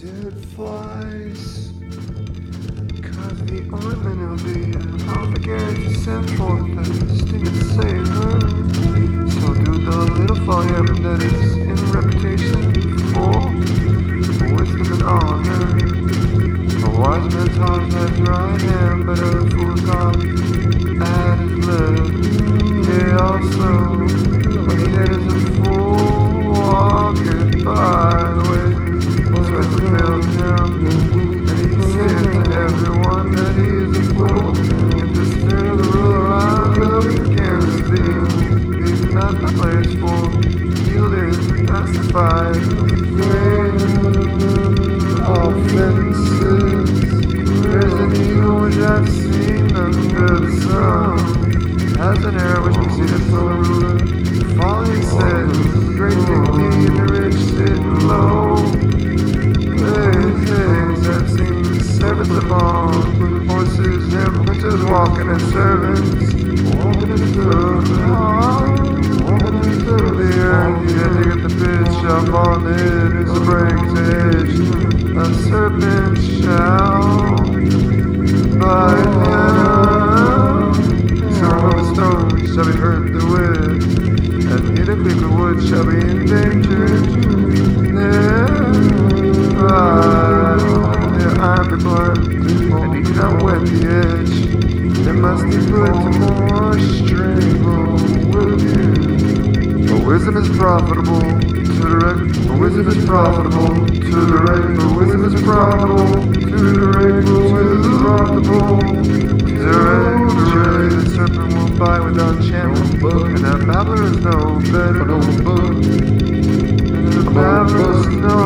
dead flies. Cause the ointment will be apothecary sent forth that sting and save her. So do the little volume that is in reputation for wisdom and honor. A wise man taught that dry hand, but a fool taught at his lip. Yea, also, For yielding, pacified, offenses. There's an eagle which I've seen under the sun. Has an arrow which proceeded from the ruler. Falling says, great dignity and the rich sitting low. Hey, hey, I've seen servants among horses and servants. Walking as servants. Get the pitch up on it. It's a break's edge. A serpent shall bite him. Some of the stones shall be hurt therewith, and hidden quickly wood shall be endangered. Their iron be blunt, and cannot whet the edge. They must be put to more wisdom is profitable to the direct. For wisdom is profitable to the direct. For wisdom is profitable to the direct. For wisdom is profitable to direct. Surely the serpent will bite without enchantment, and that babbler is no better a book. And the babbler is no